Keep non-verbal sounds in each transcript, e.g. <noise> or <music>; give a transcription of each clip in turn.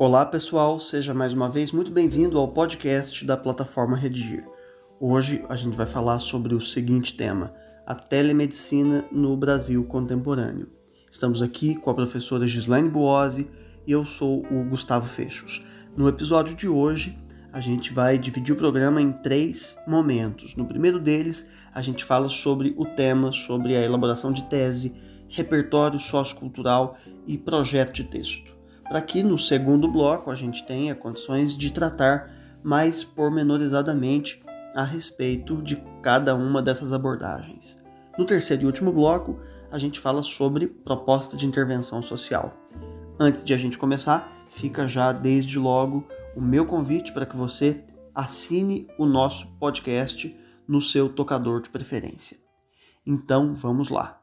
Olá pessoal, seja mais uma vez muito bem-vindo ao podcast da plataforma Redigir. Hoje a gente vai falar sobre o seguinte tema: a telemedicina no Brasil contemporâneo. Estamos aqui com a professora Gislaine Buozzi e eu sou o Gustavo Fechos. No episódio de hoje, a gente vai dividir o programa em três momentos. No primeiro deles, a gente fala sobre o tema, sobre a elaboração de tese, repertório sociocultural e projeto de texto para que no segundo bloco a gente tenha condições de tratar mais pormenorizadamente a respeito de cada uma dessas abordagens. No terceiro e último bloco, a gente fala sobre proposta de intervenção social. Antes de a gente começar, fica já desde logo o meu convite para que você assine o nosso podcast no seu tocador de preferência. Então, vamos lá.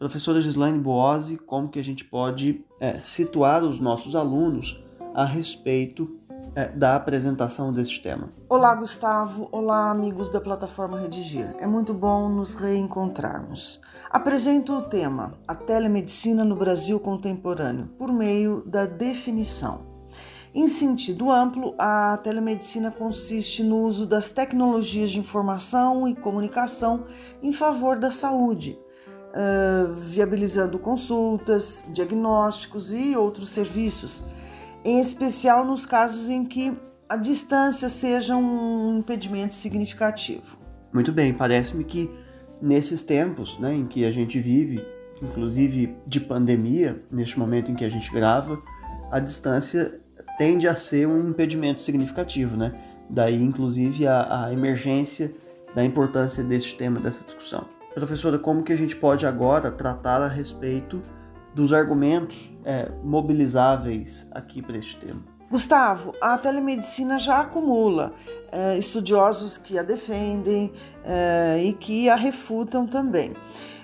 Professora Gislaine Boazzi, como que a gente pode é, situar os nossos alunos a respeito é, da apresentação deste tema? Olá, Gustavo. Olá, amigos da plataforma Redigir. É muito bom nos reencontrarmos. Apresento o tema A Telemedicina no Brasil Contemporâneo, por meio da definição. Em sentido amplo, a telemedicina consiste no uso das tecnologias de informação e comunicação em favor da saúde uh, viabilizando consultas, diagnósticos e outros serviços, em especial nos casos em que a distância seja um impedimento significativo. Muito bem, parece-me que nesses tempos né, em que a gente vive, inclusive de pandemia, neste momento em que a gente grava, a distância tende a ser um impedimento significativo, né? Daí, inclusive, a, a emergência da importância desse tema, dessa discussão. Professora, como que a gente pode agora tratar a respeito dos argumentos é, mobilizáveis aqui para este tema? Gustavo, a telemedicina já acumula é, estudiosos que a defendem é, e que a refutam também.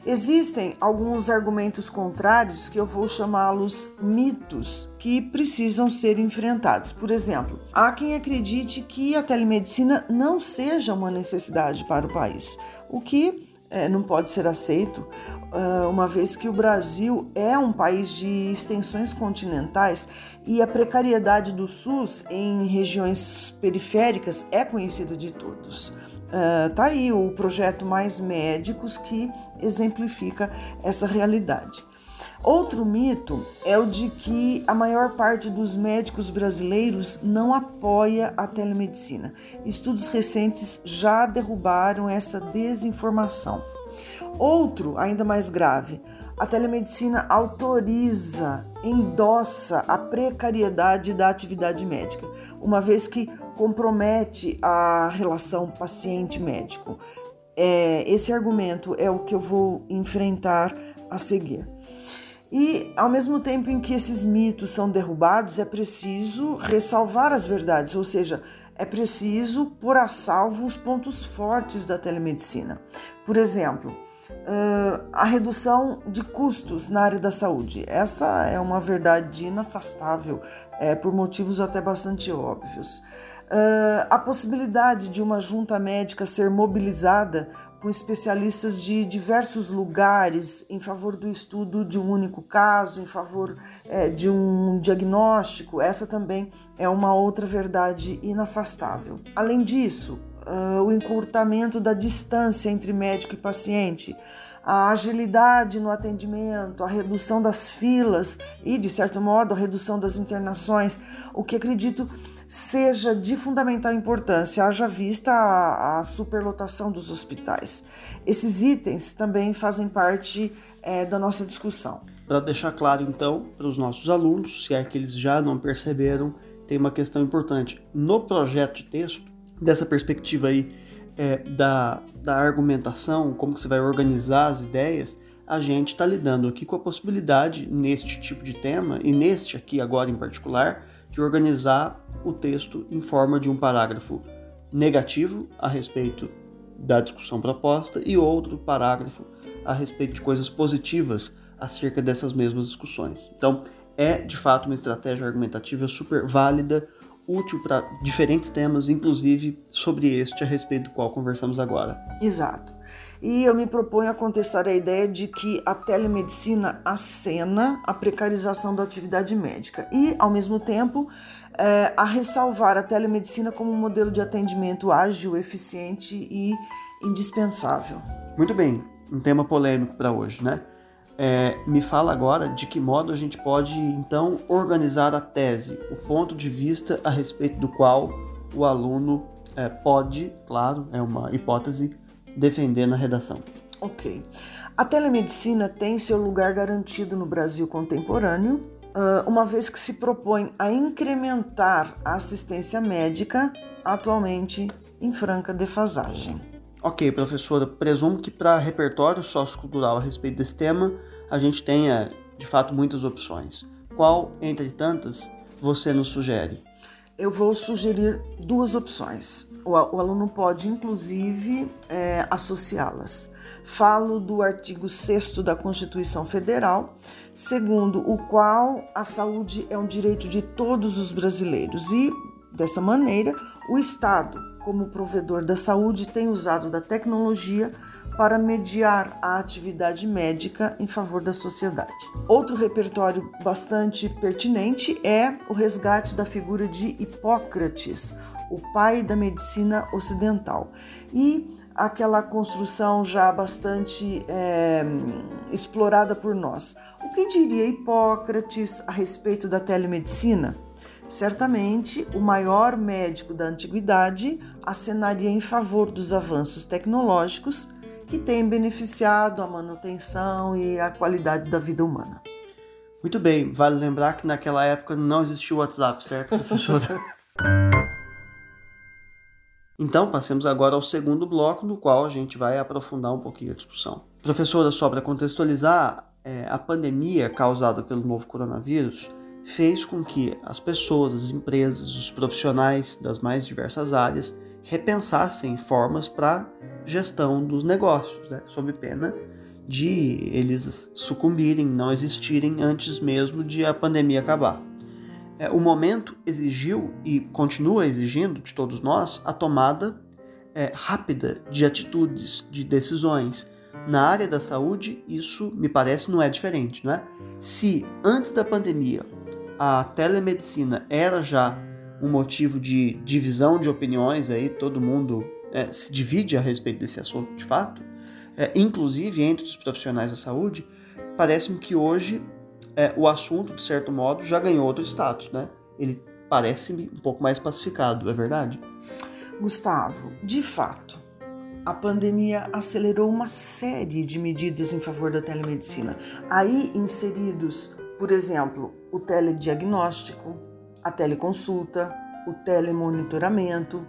Existem alguns argumentos contrários que eu vou chamá-los mitos que precisam ser enfrentados. Por exemplo, há quem acredite que a telemedicina não seja uma necessidade para o país, o que é, não pode ser aceito, uh, uma vez que o Brasil é um país de extensões continentais e a precariedade do SUS em regiões periféricas é conhecida de todos. Uh, tá aí o projeto Mais Médicos que exemplifica essa realidade. Outro mito é o de que a maior parte dos médicos brasileiros não apoia a telemedicina. Estudos recentes já derrubaram essa desinformação. Outro, ainda mais grave, a telemedicina autoriza, endossa a precariedade da atividade médica, uma vez que compromete a relação paciente-médico. É, esse argumento é o que eu vou enfrentar a seguir. E, ao mesmo tempo em que esses mitos são derrubados, é preciso ressalvar as verdades, ou seja, é preciso pôr a salvo os pontos fortes da telemedicina. Por exemplo, a redução de custos na área da saúde. Essa é uma verdade inafastável, é, por motivos até bastante óbvios. Uh, a possibilidade de uma junta médica ser mobilizada com especialistas de diversos lugares em favor do estudo de um único caso, em favor é, de um diagnóstico, essa também é uma outra verdade inafastável. Além disso, uh, o encurtamento da distância entre médico e paciente, a agilidade no atendimento, a redução das filas e, de certo modo, a redução das internações, o que acredito seja de fundamental importância, haja vista a, a superlotação dos hospitais. Esses itens também fazem parte é, da nossa discussão. Para deixar claro, então, para os nossos alunos, se é que eles já não perceberam, tem uma questão importante. No projeto de texto, dessa perspectiva aí é, da, da argumentação, como que você vai organizar as ideias, a gente está lidando aqui com a possibilidade, neste tipo de tema, e neste aqui agora em particular, de organizar o texto em forma de um parágrafo negativo a respeito da discussão proposta e outro parágrafo a respeito de coisas positivas acerca dessas mesmas discussões. Então, é de fato uma estratégia argumentativa super válida, útil para diferentes temas, inclusive sobre este a respeito do qual conversamos agora. Exato. E eu me proponho a contestar a ideia de que a telemedicina acena a precarização da atividade médica e, ao mesmo tempo, é, a ressalvar a telemedicina como um modelo de atendimento ágil, eficiente e indispensável. Muito bem, um tema polêmico para hoje, né? É, me fala agora de que modo a gente pode então organizar a tese, o ponto de vista a respeito do qual o aluno é, pode, claro, é uma hipótese, defender na redação. Ok. A telemedicina tem seu lugar garantido no Brasil contemporâneo, uma vez que se propõe a incrementar a assistência médica, atualmente em franca defasagem. Ok, professora, presumo que para repertório sociocultural a respeito desse tema a gente tenha de fato muitas opções. Qual, entre tantas, você nos sugere? Eu vou sugerir duas opções. O, o aluno pode, inclusive, é, associá-las. Falo do artigo 6 da Constituição Federal, segundo o qual a saúde é um direito de todos os brasileiros e, dessa maneira, o Estado como provedor da saúde, tem usado da tecnologia para mediar a atividade médica em favor da sociedade. Outro repertório bastante pertinente é o resgate da figura de Hipócrates, o pai da medicina ocidental, e aquela construção já bastante é, explorada por nós. O que diria Hipócrates a respeito da telemedicina? Certamente, o maior médico da antiguidade acenaria em favor dos avanços tecnológicos que têm beneficiado a manutenção e a qualidade da vida humana. Muito bem, vale lembrar que naquela época não existia o WhatsApp, certo, professora? <laughs> então, passemos agora ao segundo bloco, no qual a gente vai aprofundar um pouquinho a discussão. Professora, só para contextualizar, é, a pandemia causada pelo novo coronavírus fez com que as pessoas, as empresas, os profissionais das mais diversas áreas repensassem formas para gestão dos negócios, né? sob pena de eles sucumbirem, não existirem antes mesmo de a pandemia acabar. É, o momento exigiu e continua exigindo de todos nós a tomada é, rápida de atitudes, de decisões. Na área da saúde, isso me parece não é diferente, não é? Se antes da pandemia a telemedicina era já um motivo de divisão de opiniões, aí todo mundo é, se divide a respeito desse assunto de fato, é, inclusive entre os profissionais da saúde, parece-me que hoje é, o assunto, de certo modo, já ganhou outro status, né? Ele parece-me um pouco mais pacificado, é verdade? Gustavo, de fato, a pandemia acelerou uma série de medidas em favor da telemedicina. Aí inseridos por exemplo, o telediagnóstico, a teleconsulta, o telemonitoramento,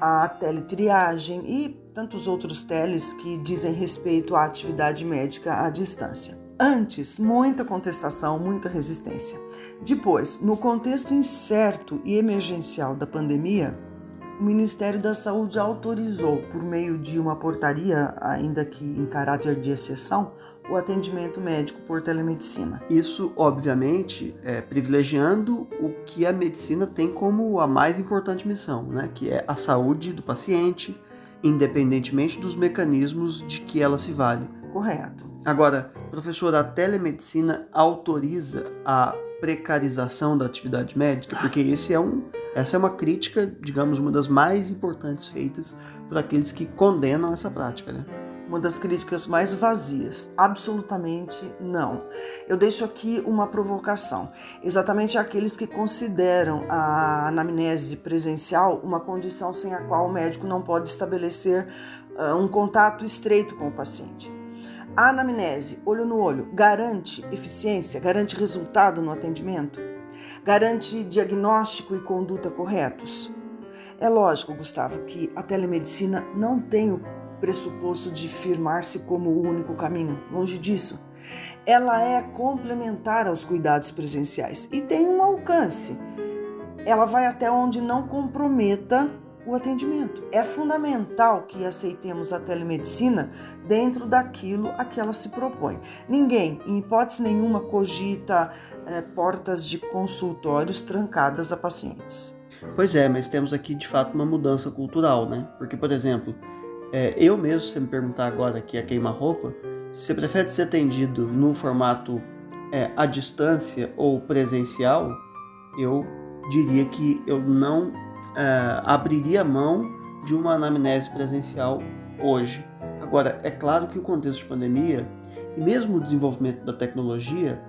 a teletriagem e tantos outros teles que dizem respeito à atividade médica à distância. Antes, muita contestação, muita resistência. Depois, no contexto incerto e emergencial da pandemia, o Ministério da Saúde autorizou, por meio de uma portaria, ainda que em caráter de exceção, o atendimento médico por telemedicina. Isso, obviamente, é privilegiando o que a medicina tem como a mais importante missão, né? que é a saúde do paciente, independentemente dos mecanismos de que ela se vale. Correto. Agora, professor, a telemedicina autoriza a precarização da atividade médica, porque esse é um, essa é uma crítica, digamos, uma das mais importantes feitas por aqueles que condenam essa prática, né? Uma das críticas mais vazias. Absolutamente não. Eu deixo aqui uma provocação. Exatamente aqueles que consideram a anamnese presencial uma condição sem a qual o médico não pode estabelecer uh, um contato estreito com o paciente. A anamnese, olho no olho, garante eficiência, garante resultado no atendimento? Garante diagnóstico e conduta corretos? É lógico, Gustavo, que a telemedicina não tem o pressuposto de firmar-se como o único caminho, longe disso. Ela é complementar aos cuidados presenciais e tem um alcance. Ela vai até onde não comprometa o atendimento. É fundamental que aceitemos a telemedicina dentro daquilo a que ela se propõe. Ninguém, em hipótese nenhuma, cogita é, portas de consultórios trancadas a pacientes. Pois é, mas temos aqui de fato uma mudança cultural, né? Porque, por exemplo, É, eu mesmo, se você me perguntar agora aqui a queima-roupa, se você prefere ser atendido no formato é, à distância ou presencial, eu diria que eu não é, abriria mão de uma anamnese presencial hoje. Agora, é claro que o contexto de pandemia e mesmo o desenvolvimento da tecnologia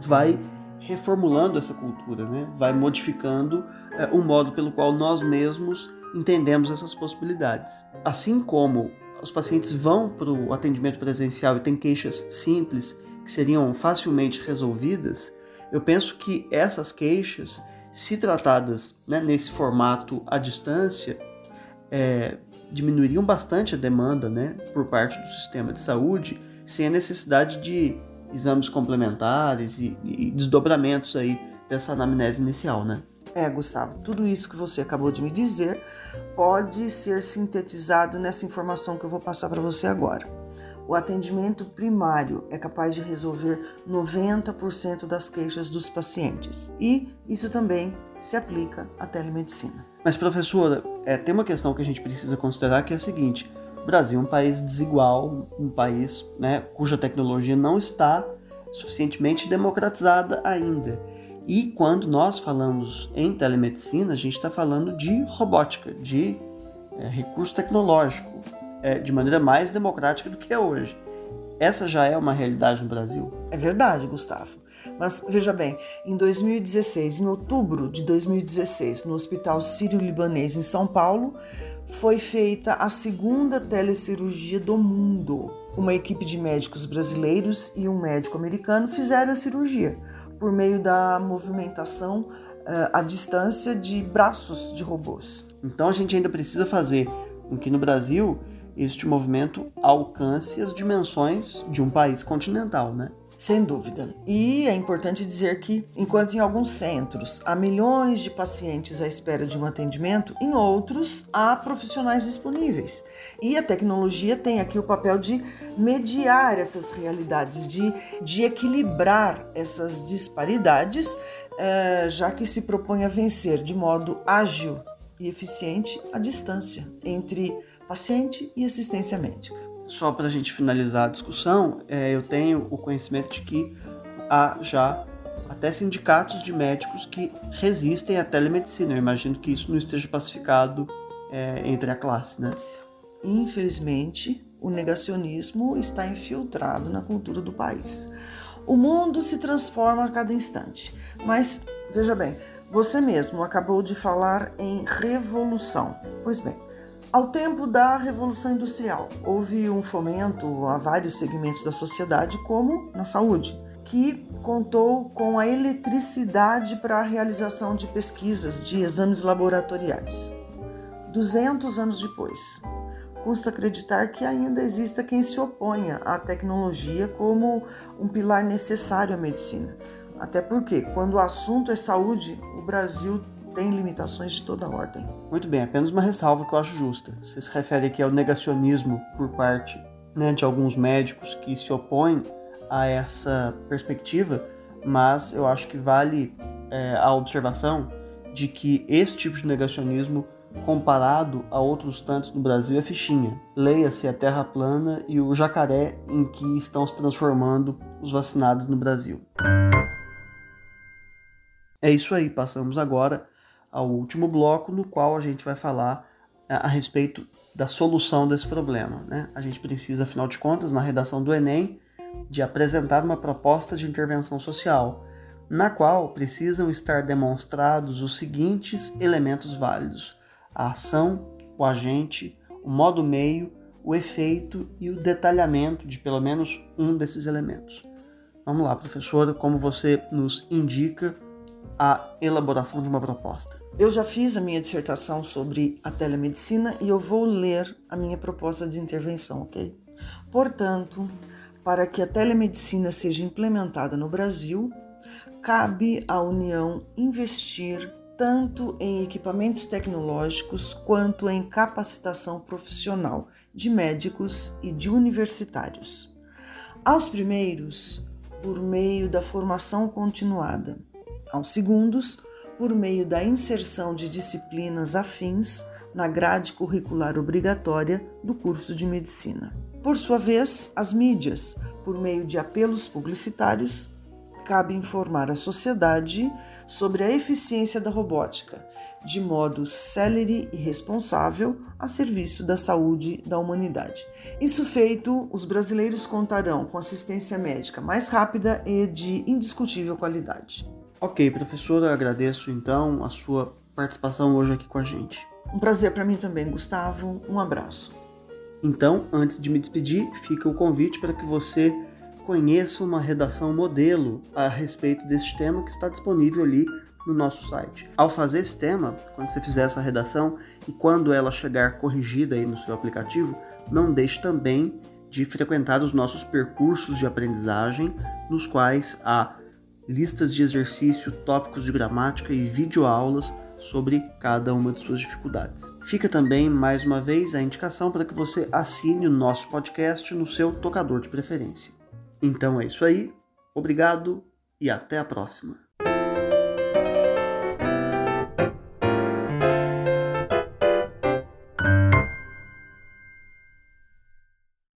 vai reformulando essa cultura, né? vai modificando é, o modo pelo qual nós mesmos entendemos essas possibilidades. Assim como os pacientes vão para o atendimento presencial e têm queixas simples que seriam facilmente resolvidas, eu penso que essas queixas, se tratadas né, nesse formato à distância, é, diminuiriam bastante a demanda né, por parte do sistema de saúde, sem a necessidade de exames complementares e, e desdobramentos aí dessa anamnese inicial, né? É, Gustavo, tudo isso que você acabou de me dizer pode ser sintetizado nessa informação que eu vou passar para você agora. O atendimento primário é capaz de resolver 90% das queixas dos pacientes e isso também se aplica à telemedicina. Mas, professora, é, tem uma questão que a gente precisa considerar que é a seguinte: o Brasil é um país desigual, um país né, cuja tecnologia não está suficientemente democratizada ainda. E quando nós falamos em telemedicina, a gente está falando de robótica, de é, recurso tecnológico, é, de maneira mais democrática do que é hoje. Essa já é uma realidade no Brasil? É verdade, Gustavo. Mas veja bem, em 2016, em outubro de 2016, no Hospital Sírio-Libanês em São Paulo, foi feita a segunda telecirurgia do mundo. Uma equipe de médicos brasileiros e um médico americano fizeram a cirurgia por meio da movimentação uh, à distância de braços de robôs. Então a gente ainda precisa fazer com que no Brasil este movimento alcance as dimensões de um país continental, né? Sem dúvida. E é importante dizer que, enquanto em alguns centros há milhões de pacientes à espera de um atendimento, em outros há profissionais disponíveis. E a tecnologia tem aqui o papel de mediar essas realidades, de, de equilibrar essas disparidades, é, já que se propõe a vencer de modo ágil e eficiente a distância entre paciente e assistência médica só para a gente finalizar a discussão, é, eu tenho o conhecimento de que há já até sindicatos de médicos que resistem à telemedicina. Eu imagino que isso não esteja pacificado é, entre a classe, né? Infelizmente, o negacionismo está infiltrado na cultura do país. O mundo se transforma a cada instante, mas veja bem, você mesmo acabou de falar em revolução. Pois bem, ao tempo da Revolução Industrial, houve um fomento a vários segmentos da sociedade, como na saúde, que contou com a eletricidade para a realização de pesquisas de exames laboratoriais. 200 anos depois, custa acreditar que ainda exista quem se oponha à tecnologia como um pilar necessário à medicina. Até porque, quando o assunto é saúde, o Brasil tem limitações de toda ordem. Muito bem, apenas uma ressalva que eu acho justa. Você se refere aqui ao negacionismo por parte né, de alguns médicos que se opõem a essa perspectiva, mas eu acho que vale é, a observação de que esse tipo de negacionismo, comparado a outros tantos no Brasil, é fichinha. Leia-se a terra plana e o jacaré em que estão se transformando os vacinados no Brasil. É isso aí, passamos agora ao último bloco, no qual a gente vai falar a, é, a respeito da solução desse problema. Né? A gente precisa, afinal de contas, na redação do Enem, de apresentar uma proposta de intervenção social, na qual precisam estar demonstrados os seguintes elementos válidos: a ação, o agente, o modo meio, o efeito e o detalhamento de pelo menos um desses elementos. Vamos lá, professora, como você nos indica, a elaboração de uma proposta? Eu já fiz a minha dissertação sobre a telemedicina e eu vou ler a minha proposta de intervenção, ok? Portanto, para que a telemedicina seja implementada no Brasil, cabe à União investir tanto em equipamentos tecnológicos quanto em capacitação profissional de médicos e de universitários. Aos primeiros, por meio da formação continuada, aos segundos, por meio da inserção de disciplinas afins na grade curricular obrigatória do curso de medicina. Por sua vez, as mídias, por meio de apelos publicitários, cabe informar a sociedade sobre a eficiência da robótica, de modo célere e responsável a serviço da saúde da humanidade. Isso feito, os brasileiros contarão com assistência médica mais rápida e de indiscutível qualidade. Ok, professora, agradeço então a sua participação hoje aqui com a gente. Um prazer para mim também, Gustavo. Um abraço. Então, antes de me despedir, fica o convite para que você conheça uma redação modelo a respeito deste tema que está disponível ali no nosso site. Ao fazer esse tema, quando você fizer essa redação e quando ela chegar corrigida aí no seu aplicativo, não deixe também de frequentar os nossos percursos de aprendizagem, nos quais há listas de exercício, tópicos de gramática e videoaulas sobre cada uma de suas dificuldades. Fica também, mais uma vez, a indicação para que você assine o nosso podcast no seu tocador de preferência. Então é isso aí, obrigado e até a próxima.